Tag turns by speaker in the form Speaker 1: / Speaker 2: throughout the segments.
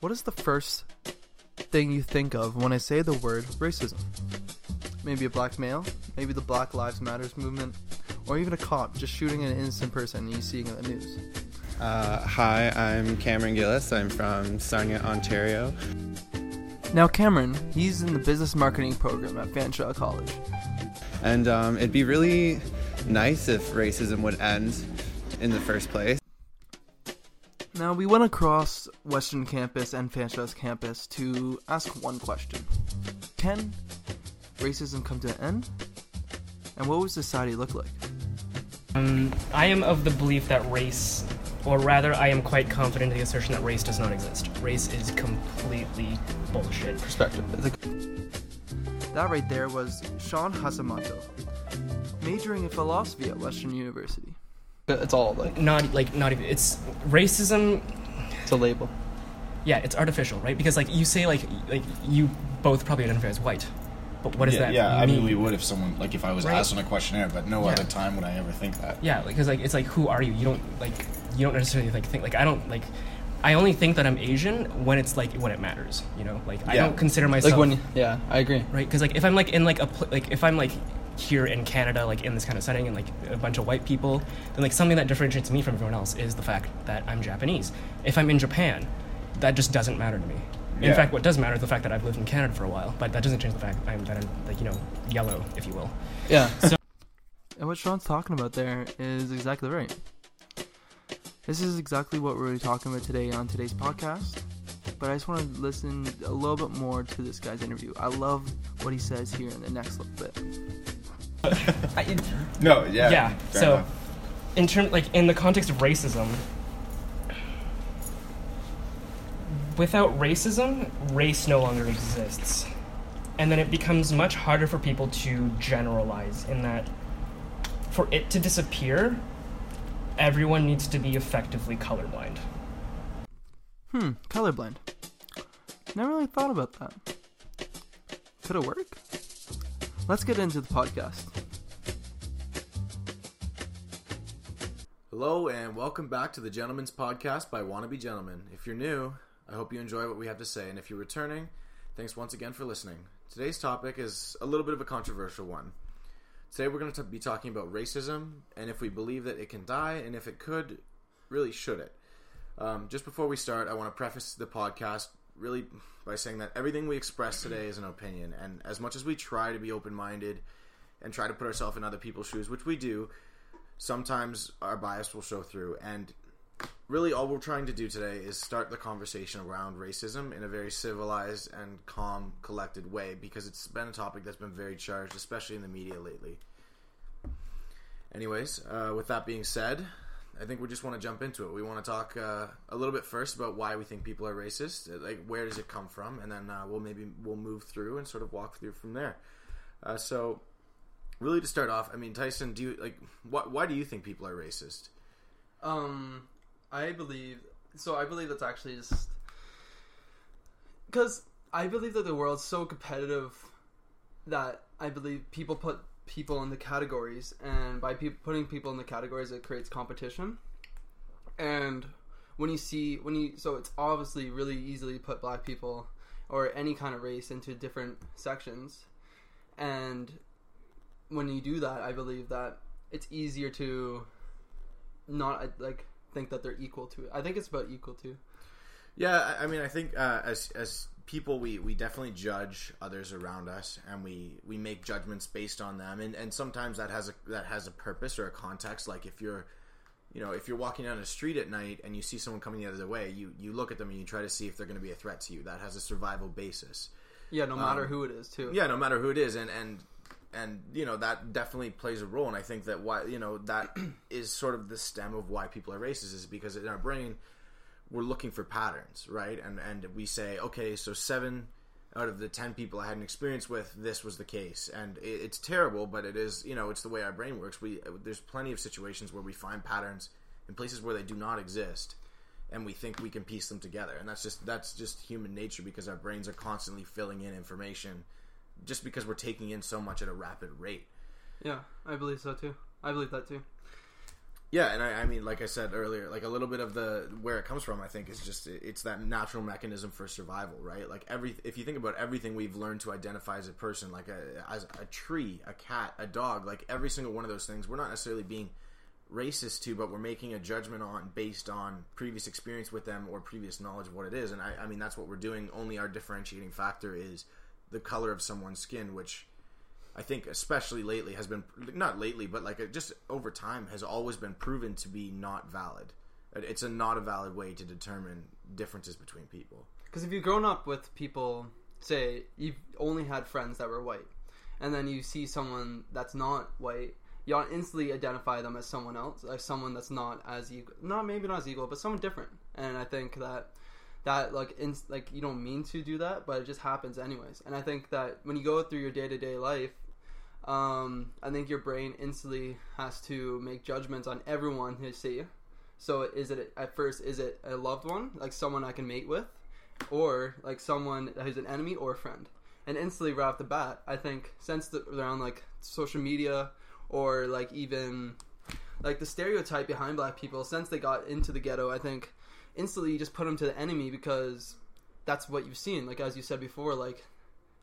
Speaker 1: What is the first thing you think of when I say the word racism? Maybe a black male, maybe the Black Lives Matters movement, or even a cop just shooting an innocent person you see in the news.
Speaker 2: Uh, hi, I'm Cameron Gillis. I'm from Sarnia, Ontario.
Speaker 1: Now, Cameron, he's in the business marketing program at Fanshawe College.
Speaker 2: And um, it'd be really nice if racism would end in the first place.
Speaker 1: Now, we went across Western Campus and Fanshawe's campus to ask one question Can racism come to an end? And what would society look like?
Speaker 3: Um, I am of the belief that race, or rather, I am quite confident in the assertion that race does not exist. Race is completely bullshit.
Speaker 1: Perspective. That right there was Sean Hasamato, majoring in philosophy at Western University. It's all like
Speaker 3: Not like not even. It's racism.
Speaker 1: it's a label.
Speaker 3: Yeah, it's artificial, right? Because like you say, like like you both probably identify as white, but what does
Speaker 4: yeah,
Speaker 3: that
Speaker 4: yeah, I
Speaker 3: mean?
Speaker 4: mean, we would if someone like if I was
Speaker 3: Right.
Speaker 4: asked on a questionnaire, but no
Speaker 3: Yeah.
Speaker 4: other time would I ever think that.
Speaker 3: Yeah, because like it's like who are you? You don't like you don't necessarily like think like I don't like I only think that I'm Asian when it's like when it matters. You know, like I don't consider myself
Speaker 1: Like when, yeah, I agree.
Speaker 3: right because like if I'm like in like a pl- like if I'm like here in Canada like in this kind of setting and like a bunch of white people then like something that differentiates me from everyone else is the fact that I'm Japanese. If I'm in Japan, that just doesn't matter to me. In
Speaker 4: Yeah.
Speaker 3: fact, what does matter is the fact that I've lived in Canada for a while, but that doesn't change the fact I'm that I'm like you know yellow, if you will.
Speaker 1: Yeah. So- and what Sean's talking about there is exactly right. This is exactly what we're talking about today on today's podcast. But I just want to listen a little bit more to this guy's interview. I love what he says here in the next little bit.
Speaker 3: I,
Speaker 4: No, yeah.
Speaker 3: yeah. So,
Speaker 4: enough.
Speaker 3: in term like in the context of racism, without racism, race no longer exists, and then it becomes much harder for people to generalize. In that, for it to disappear, everyone needs to be effectively colorblind.
Speaker 1: Hmm, colorblind. Never really thought about that. Could it work? Let's get into the podcast.
Speaker 5: Hello and welcome back to the Gentleman's Podcast by Wannabe Gentlemen. If you're new, I hope you enjoy what we have to say, and if you're returning, thanks once again for listening. Today's topic is a little bit of a controversial one. Today we're going to be talking about racism and if we believe that it can die, and if it could, really should it. Um, just before we start, I want to preface the podcast really by saying that everything we express today is an opinion, and as much as we try to be open minded and try to put ourselves in other people's shoes, which we do, sometimes our bias will show through. And really, all we're trying to do today is start the conversation around racism in a very civilized and calm, collected way because it's been a topic that's been very charged, especially in the media lately. Anyways, uh, with that being said, I think we just want to jump into it. We want to talk uh, a little bit first about why we think people are racist, uh, like where does it come from, and then uh, we'll maybe we'll move through and sort of walk through from there. Uh, so, really, to start off, I mean, Tyson, do you like why, why do you think people are racist?
Speaker 1: Um, I believe so. I believe that's actually just because I believe that the world's so competitive that I believe people put people in the categories, and by pe- putting people in the categories, it creates competition. And when you see when you so it's obviously really easily put black people or any kind of race into different sections, and when you do that, I believe that it's easier to not uh, like think that they're equal to. I think it's about equal to.
Speaker 5: Yeah, I mean, I think uh, as as people, we, we definitely judge others around us, and we, we make judgments based on them, and, and sometimes that has a that has a purpose or a context. Like if you're, you know, if you're walking down a street at night and you see someone coming the other way, you you look at them and you try to see if they're going to be a threat to you. That has a survival basis.
Speaker 1: Yeah, no matter
Speaker 5: Um,
Speaker 1: who it is too.
Speaker 5: Yeah, no matter who it is, and and and you know that definitely plays a role. And I think that why you know that is sort of the stem of why people are racist is because in our brain we're looking for patterns, right? And and we say, okay, so seven out of the ten people I had an experience with, this was the case, and it, it's terrible, but it is you know it's the way our brain works. We there's plenty of situations where we find patterns in places where they do not exist and we think we can piece them together and that's just that's just human nature because our brains are constantly filling in information just because we're taking in so much at a rapid rate
Speaker 1: Yeah, I believe so too. I believe that too.
Speaker 5: Yeah, and I, I mean, like I said earlier, like a little bit of the where it comes from, I think, is just it's that natural mechanism for survival, right? Like every if you think about everything we've learned to identify as a person, like a as a tree, a cat, a dog, like every single one of those things, we're not necessarily being racist to, but we're making a judgment on based on previous experience with them or previous knowledge of what it is. And I, I mean, that's what we're doing. Only our differentiating factor is the color of someone's skin, which I think especially lately has been not lately, but like just over time has always been proven to be not valid. It's a not a valid way to determine differences between people.
Speaker 1: Because if you've grown up with people, say you've only had friends that were white, and then you see someone that's not white, you instantly identify them as someone else, as someone that's not as equal, not maybe not as equal, but someone different. And I think that that like in, like you don't mean to do that, but it just happens anyways. And I think that when you go through your day to day life, um, I think your brain instantly has to make judgments on everyone you see. So is it at first is it a loved one, like someone I can mate with, or like someone who's an enemy or a friend? And instantly right off the bat, I think since the, around like social media or like even like the stereotype behind black people since they got into the ghetto, I think instantly you just put them to the enemy because that's what you've seen. Like as you said before, like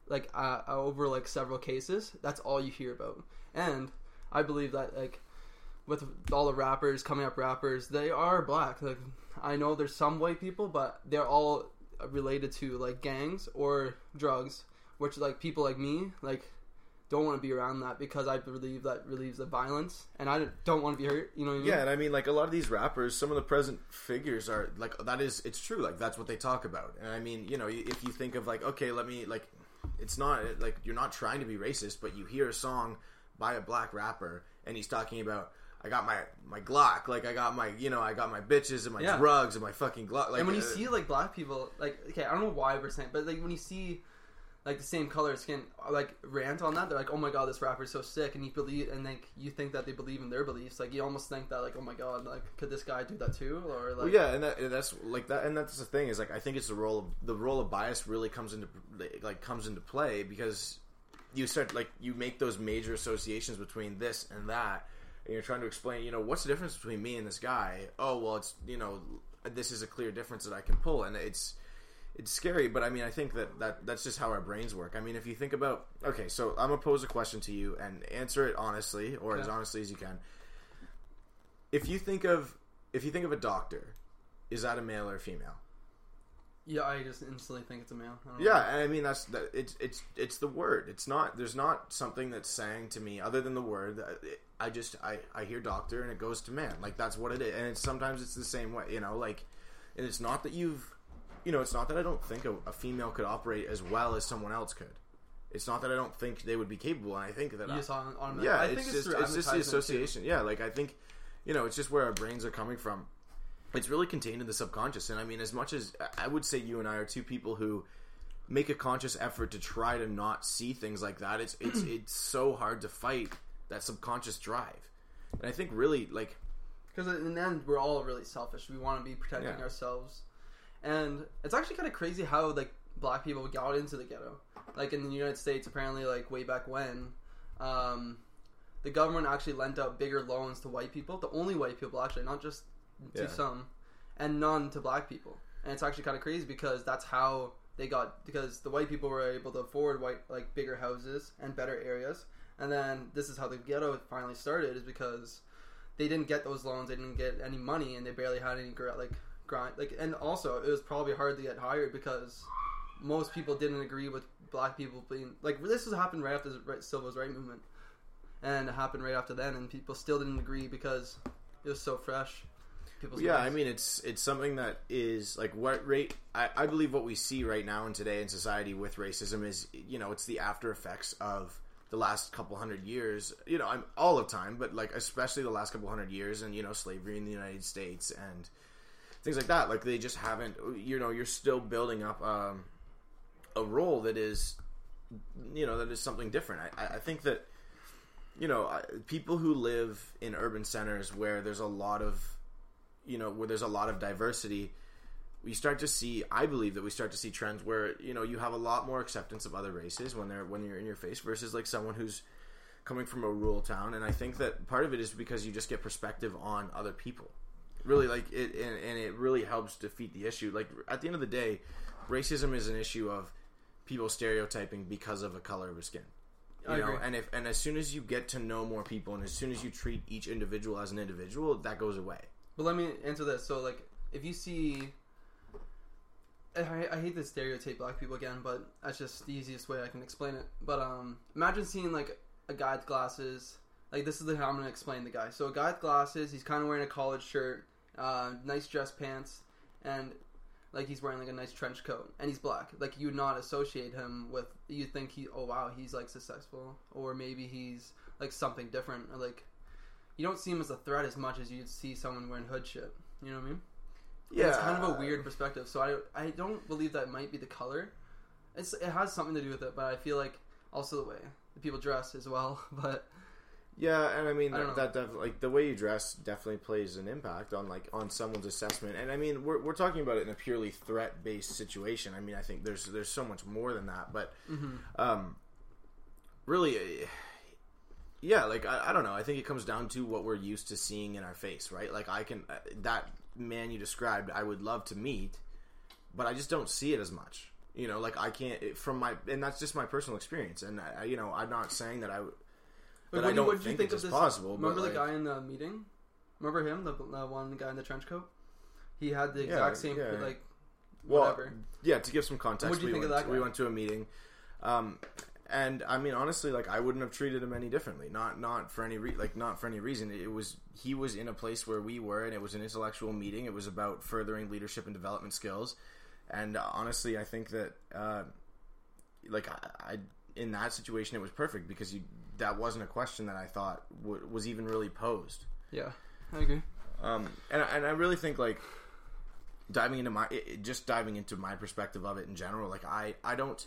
Speaker 1: like uh, over like several cases, that's all you hear about. And I believe that like with all the rappers coming up, rappers they are black. Like I know there's some white people, but they're all related to like gangs or drugs, which like people like me like don't want to be around that because I believe that relieves the violence, and I don't want to be hurt. You know what I mean?
Speaker 5: Yeah, and I mean like a lot of these rappers, some of the present figures are like that is it's true. Like that's what they talk about, and I mean you know if you think of like okay, let me like it's not like you're not trying to be racist, but you hear a song by a black rapper and he's talking about I got my my Glock, like I got my you know I got my bitches and my yeah. drugs and my fucking Glock. Like,
Speaker 1: and when you uh, see like black people, like okay, I don't know why we're saying, but like when you see like the same color skin like rant on that? They're like oh my god this rapper's so sick and you believe and like you think that they believe in their beliefs. Like you almost think that like oh my god like could this guy do that too? Or like
Speaker 5: well, yeah and, that, and that's like that and that's the thing is like i think it's the role of the role of bias really comes into like comes into play because you start like you make those major associations between this and that and you're trying to explain you know what's the difference between me and this guy? Oh well it's you know this is a clear difference that i can pull and it's it's scary, but I mean, I think that, that that's just how our brains work. I mean, if you think about, okay, so I'm gonna pose a question to you and answer it honestly, or okay. as honestly as you can. If you think of, if you think of a doctor, is that a male or a female?
Speaker 1: Yeah, I just instantly think it's a male.
Speaker 5: I yeah, and I mean that's that. It's it's it's the word. It's not. There's not something that's saying to me other than the word. I just I I hear doctor and it goes to man. Like that's what it is. And it's sometimes it's the same way. You know, like, and it's not that you've you know, it's not that I don't think a, a, female could operate as well as someone else could. It's not that I don't think they would be capable, and I think that. I,
Speaker 1: on, on
Speaker 5: yeah, it's, it's, just it's just the association. Too. Yeah, like I think, you know, it's just where our brains are coming from. It's really contained in the subconscious, and I mean, as much as I would say, you and I are two people who make a conscious effort to try to not see things like that. It's it's it's so hard to fight that subconscious drive, and I think really like
Speaker 1: because in the end we're all really selfish. We want to be protecting yeah. ourselves and it's actually kind of crazy how like black people got into the ghetto. Like in the United States, apparently, like way back when, um, the government actually lent out bigger loans to white people, the only white people actually, not just to yeah. some, and none to black people. And it's actually kind of crazy because that's how they got because the white people were able to afford white like bigger houses and better areas. And then this is how the ghetto finally started is because they didn't get those loans, they didn't get any money, and they barely had any like grind. Like, and also it was probably hard to get hired because most people didn't agree with black people being like this has happened right after the civil rights movement, and it happened right after then, and people still didn't agree because it was so fresh.
Speaker 5: People's yeah, minds. I mean it's it's something that is like what rate I, I believe what we see right now and today in society with racism is you know it's the after effects of the last couple hundred years you know I'm all of time but like especially the last couple hundred years and you know slavery in the United States and things like that. Like they just haven't. You know, you're still building up um, a role that is, you know, that is something different. I, I think that, you know, people who live in urban centers where there's a lot of, you know, where there's a lot of diversity. We start to see. I believe that we start to see trends where you know you have a lot more acceptance of other races when they're when you're in your face versus like someone who's coming from a rural town, and I think that part of it is because you just get perspective on other people. Really, like it, and, and it really helps defeat the issue. Like at the end of the day, racism is an issue of people stereotyping because of a color of their skin. You
Speaker 1: I
Speaker 5: know,
Speaker 1: agree.
Speaker 5: and if and as soon as you get to know more people, and as soon as you treat each individual as an individual, that goes away.
Speaker 1: But let me answer this. So, like, if you see, I, I hate to stereotype black people again, but that's just the easiest way I can explain it. But um, imagine seeing like a guy with glasses. Like this is the how I'm gonna explain the guy. So a guy with glasses, he's kind of wearing a college shirt, uh, nice dress pants, and like he's wearing like a nice trench coat, and he's black. Like you would not associate him with. You think he, oh wow, he's like successful, or maybe he's like something different, or like you don't see him as a threat as much as you'd see someone wearing hood shit. You know what I mean?
Speaker 5: Yeah,
Speaker 1: it's kind of a weird perspective. So I I don't believe that might be the color. It's it has something to do with it, but I feel like also the way the people dress as well. But
Speaker 5: Yeah, and I mean
Speaker 1: I
Speaker 5: that, that def- like the way you dress definitely plays an impact on like on someone's assessment. And I mean we're we're talking about it in a purely threat based situation. I mean I think there's there's so much more than that, but um, really, uh, yeah, like I, I don't know. I think it comes down to what we're used to seeing in our face, right? Like I can uh, that man you described, I would love to meet, but I just don't see it as much. You know, like I can't from my and that's just my personal experience. And I, I- you know, I'm not saying that I.
Speaker 1: But
Speaker 5: That I don't
Speaker 1: you, what
Speaker 5: think
Speaker 1: think
Speaker 5: it's
Speaker 1: this?
Speaker 5: possible,
Speaker 1: remember the
Speaker 5: like-
Speaker 1: guy in the meeting? Remember him, the, the one guy in the trench coat? He had the
Speaker 5: Yeah,
Speaker 1: exact same
Speaker 5: yeah.
Speaker 1: like
Speaker 5: Well,
Speaker 1: whatever.
Speaker 5: yeah. To give some context, we
Speaker 1: think of
Speaker 5: went,
Speaker 1: that
Speaker 5: we went to a meeting, um, and I mean honestly, like I wouldn't have treated him any differently. Not not for any re- like not for any reason. It was he was in a place where we were, and it was an intellectual meeting. It was about furthering leadership and development skills. And uh, honestly, I think that uh, like I, I in that situation, it was perfect because you that wasn't a question that I thought w- was even really posed.
Speaker 1: Yeah, I agree.
Speaker 5: Um, and and I really think like diving into my it, just diving into my perspective of it in general. Like I I don't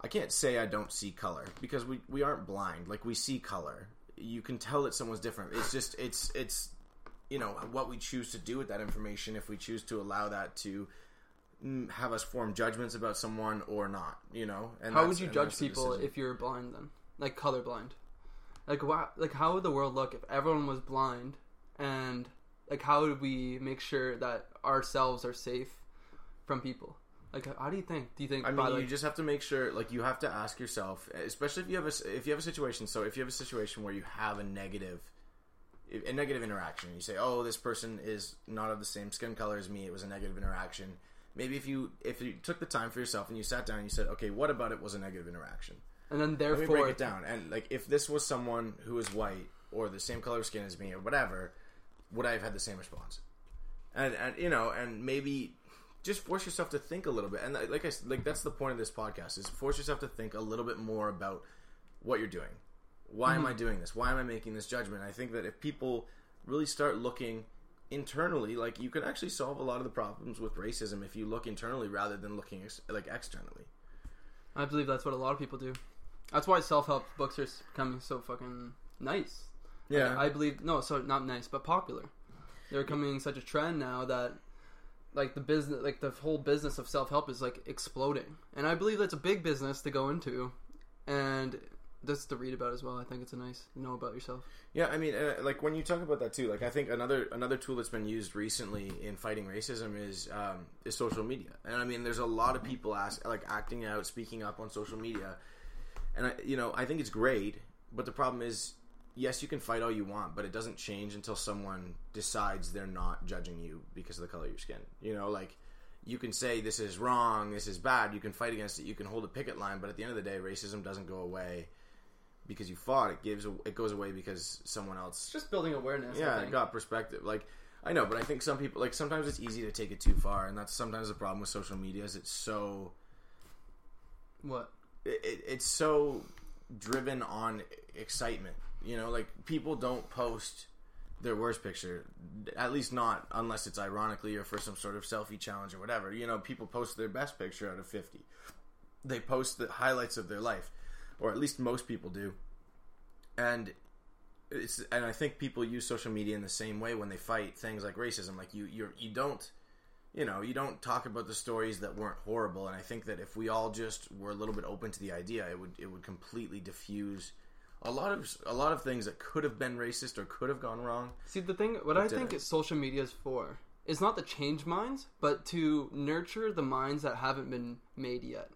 Speaker 5: I can't say I don't see color because we we aren't blind. Like we see color. You can tell that someone's different. It's just it's it's you know what we choose to do with that information. If we choose to allow that to mm, have us form judgments about someone or not, you know. And
Speaker 1: How would you judge people if you're blind then? Like colorblind? Like wow, like how would the world look if everyone was blind and like how would we make sure that ourselves are safe from people? Like how do you think? Do you think
Speaker 5: I mean,
Speaker 1: by,
Speaker 5: you just have to make sure, like, you have to ask yourself, especially if you have a if you have a situation. So, if you have a situation where you have a negative, a negative interaction, you say, "Oh, this person is not of the same skin color as me. It was a negative interaction." Maybe if you if you took the time for yourself and you sat down and you said, "Okay, what about it was a negative interaction?"
Speaker 1: And then therefore
Speaker 5: Let me break it down. And like, if this was someone who is white or the same color of skin as me or whatever, would I have had the same response? And and you know, and maybe just force yourself to think a little bit. And like I like that's the point of this podcast is force yourself to think a little bit more about what you're doing. Why am I mm-hmm. doing this? Why am I making this judgment? I think that if people really start looking internally, like you can actually solve a lot of the problems with racism if you look internally rather than looking ex- like externally.
Speaker 1: I believe that's what a lot of people do. That's why self help books are becoming so fucking nice.
Speaker 5: Yeah,
Speaker 1: I believe no, so not nice, but popular. They're becoming such a trend now that like the business like the whole business of self help is like exploding. And I believe that's a big business to go into and just to read about as well. I think it's a nice know about yourself.
Speaker 5: Yeah, I mean, uh, like when you talk about that too, like I think another another tool that's been used recently in fighting racism is um, is social media, and I mean, there's a lot of people ask like acting out, speaking up on social media, and I, you know, I think it's great, but the problem is, yes, you can fight all you want, but it doesn't change until someone decides they're not judging you because of the color of your skin. You know, like you can say this is wrong, this is bad, you can fight against it, you can hold a picket line, but at the end of the day, racism doesn't go away because you fought. It gives it goes away because someone else
Speaker 1: It's just building awareness.
Speaker 5: Yeah, it got perspective. Like I know, but I think some people like sometimes it's easy to take it too far, and that's sometimes the problem with social media. Is it's so
Speaker 1: what?
Speaker 5: It, it, it's so driven on excitement. You know, like people don't post their worst picture, at least not unless it's ironically or for some sort of selfie challenge or whatever. You know, people post their best picture out of fifty. They post the highlights of their life, or at least most people do. And it's and I think people use social media in the same way when they fight things like racism. Like you, you, you don't you know, you don't talk about the stories that weren't horrible. And I think that if we all just were a little bit open to the idea, it would it would completely diffuse a lot of a lot of things that could have been racist or could have gone wrong.
Speaker 1: See, the thing, what I think social media is for is not to change minds, but to nurture the minds that haven't been made yet.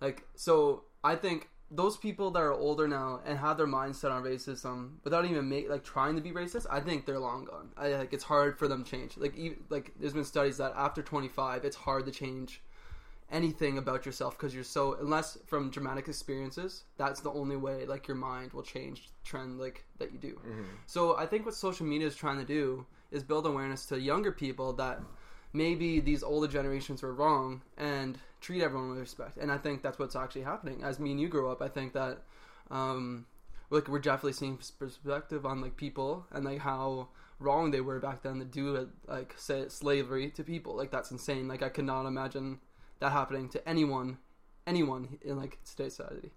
Speaker 1: Like, so I think those people that are older now and have their minds set on racism without even make like trying to be racist, I think they're long gone. I like it's hard for them to change. Like, even, like there's been studies that after 25, it's hard to change anything about yourself because you're so unless from dramatic experiences that's the only way like your mind will change trend like that you do mm-hmm. so i think what social media is trying to do is build awareness to younger people that maybe these older generations were wrong and treat everyone with respect and i think that's what's actually happening as me and you grow up i think that um like we're definitely seeing perspective on like people and like how wrong they were back then to do like say slavery to people like that's insane like i could not imagine that happening to anyone anyone in like today's society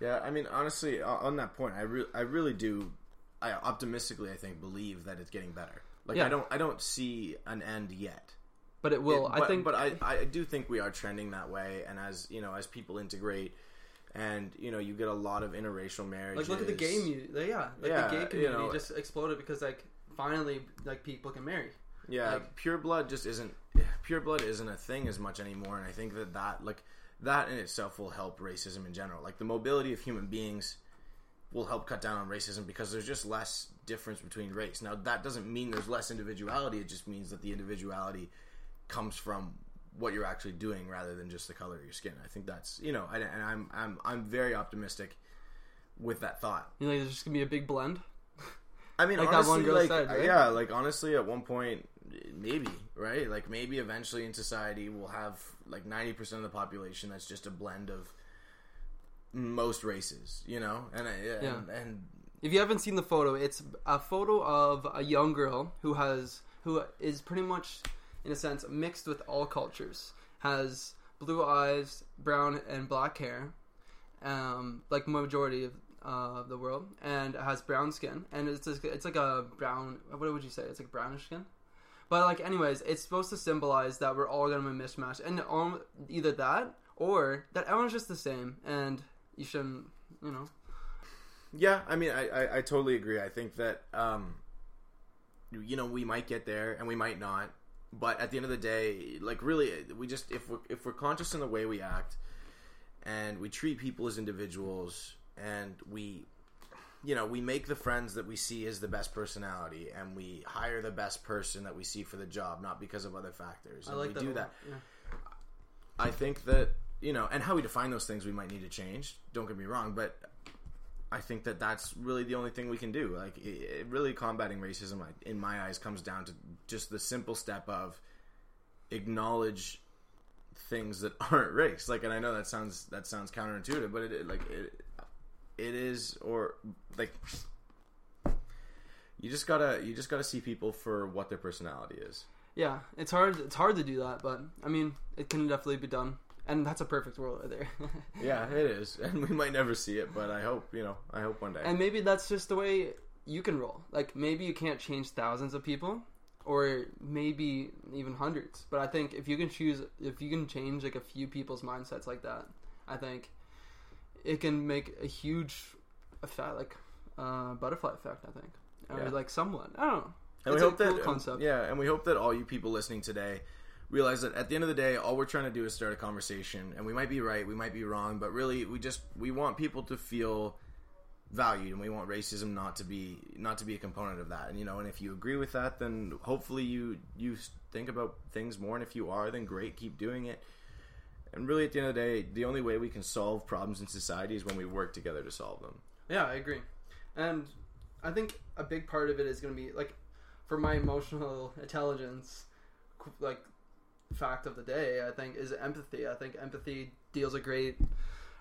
Speaker 5: Yeah, I mean, honestly, on that point, I re- I really do, I optimistically, I think, believe that it's getting better. Like,
Speaker 1: Yeah.
Speaker 5: I don't, I don't see an end yet.
Speaker 1: But it will
Speaker 5: It-
Speaker 1: i think
Speaker 5: but I, I do think we are trending that way. And as you know, as people integrate, and you know, you get a lot of interracial marriages.
Speaker 1: like look at the gay mu- yeah like
Speaker 5: Yeah,
Speaker 1: the gay
Speaker 5: you
Speaker 1: community
Speaker 5: know-
Speaker 1: just exploded because like finally like people can marry
Speaker 5: Yeah,
Speaker 1: Like-
Speaker 5: pure blood just isn't pure blood isn't a thing as much anymore, and I think that that like that in itself will help racism in general. Like the mobility of human beings will help cut down on racism because there's just less difference between race. Now that doesn't mean there's less individuality; it just means that the individuality comes from what you're actually doing rather than just the color of your skin. I think that's you know, and, and I'm I'm I'm very optimistic with that thought.
Speaker 1: you like, there's just gonna be a big blend
Speaker 5: I mean,
Speaker 1: Like that one girl
Speaker 5: like,
Speaker 1: said, right?
Speaker 5: yeah, like honestly, at one point, maybe, right? Like maybe eventually in society we'll have like ninety percent of the population that's just a blend of most races, you know, and I- and, and
Speaker 1: if you haven't seen the photo it's a photo of a young girl who has who is pretty much in a sense mixed with all cultures. Has blue eyes brown and black hair um, like majority of uh, the world and has brown skin. And it's just, it's like a brown what would you say? It's like brownish skin? But like anyways it's supposed to symbolize that we're all gonna be mismatched and um, either that or that everyone's just the same and you shouldn't you know.
Speaker 5: Yeah, I mean, I, I I totally agree. I think that um, you know, we might get there and we might not, but at the end of the day, like really, we just if we're if we're conscious in the way we act and we treat people as individuals and we you know we make the friends that we see as the best personality and we hire the best person that we see for the job not because of other factors.
Speaker 1: I
Speaker 5: and
Speaker 1: like
Speaker 5: we
Speaker 1: that
Speaker 5: do that.
Speaker 1: yeah.
Speaker 5: i think that you know and how we define those things we might need to change. Don't get me wrong but i think that that's really the only thing we can do. Like it, it really combating racism in my eyes comes down to just the simple step of acknowledge things that aren't race. Like and i know that sounds that sounds counterintuitive but it, it like it it is or like you just gotta you just gotta see people for what their personality is.
Speaker 1: Yeah, it's hard. It's hard to do that, but I mean, it can definitely be done, and that's a perfect world right there.
Speaker 5: yeah it is and we might never see it but i hope you know i hope one day
Speaker 1: and maybe that's just the way you can roll. Like maybe you can't change thousands of people, or maybe even hundreds. But I think if you can choose, if you can change like a few people's mindsets like that, I think it can make a huge effect, like uh, butterfly effect. I think, or
Speaker 5: Yeah.
Speaker 1: like someone. I don't know.
Speaker 5: And
Speaker 1: It's
Speaker 5: we hope
Speaker 1: cool
Speaker 5: that
Speaker 1: concept.
Speaker 5: yeah, and we hope that all you people listening today realize that at the end of the day, all we're trying to do is start a conversation, and we might be right, we might be wrong, but really, we just we want people to feel valued, and we want racism not to be not to be a component of that. And you know, and if you agree with that, then hopefully you you think about things more, and if you are, then great, keep doing it. And really, at the end of the day, the only way we can solve problems in society is when we work together to solve them.
Speaker 1: Yeah, I agree. And I think a big part of it is going to be like for my emotional intelligence like fact of the day, I think is empathy. I think empathy deals a great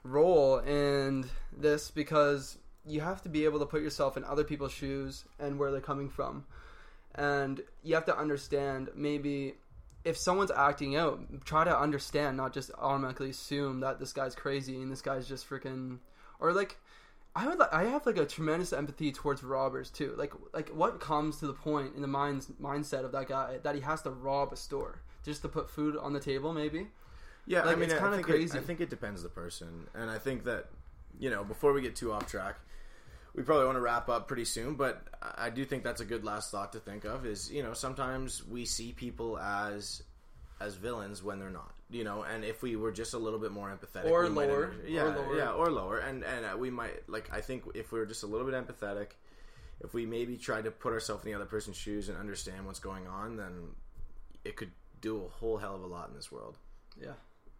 Speaker 1: role in this because you have to be able to put yourself in other people's shoes and where they're coming from. And you have to understand maybe if someone's acting out, try to understand, not just automatically assume that this guy's crazy and this guy's just freaking or like I would. I have like a tremendous empathy towards robbers too. Like, like what comes to the point in the mind's mindset of that guy that he has to rob a store just to put food on the table? Maybe.
Speaker 5: Yeah, I mean,
Speaker 1: it's kinda crazy.
Speaker 5: It, I think it depends the person, and I think that you know before we get too off track, we probably want to wrap up pretty soon, but I do think that's a good last thought to think of. Is you know sometimes we see people as as villains when they're not. You know, and if we were just a little bit more empathetic,
Speaker 1: Or lower, or
Speaker 5: yeah,
Speaker 1: lower.
Speaker 5: yeah, or lower, and and uh, we might like I think if we were just a little bit empathetic, if we maybe tried to put ourselves in the other person's shoes and understand what's going on, then it could do a whole hell of a lot in this world.
Speaker 1: Yeah.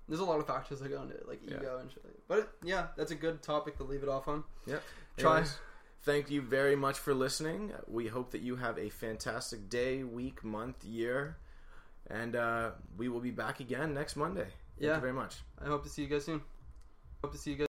Speaker 1: There's a lot of factors that go into it, like
Speaker 5: Yeah.
Speaker 1: ego and shit. But yeah, that's a good topic to leave it off on.
Speaker 5: Yep.
Speaker 1: Try.
Speaker 5: Anyways, Thank you very much for listening. We hope that you have a fantastic day, week, month, year, and uh, we will be back again next Monday. Thank
Speaker 1: Yeah.
Speaker 5: you very much.
Speaker 1: I hope to see you guys soon. Hope to see you guys.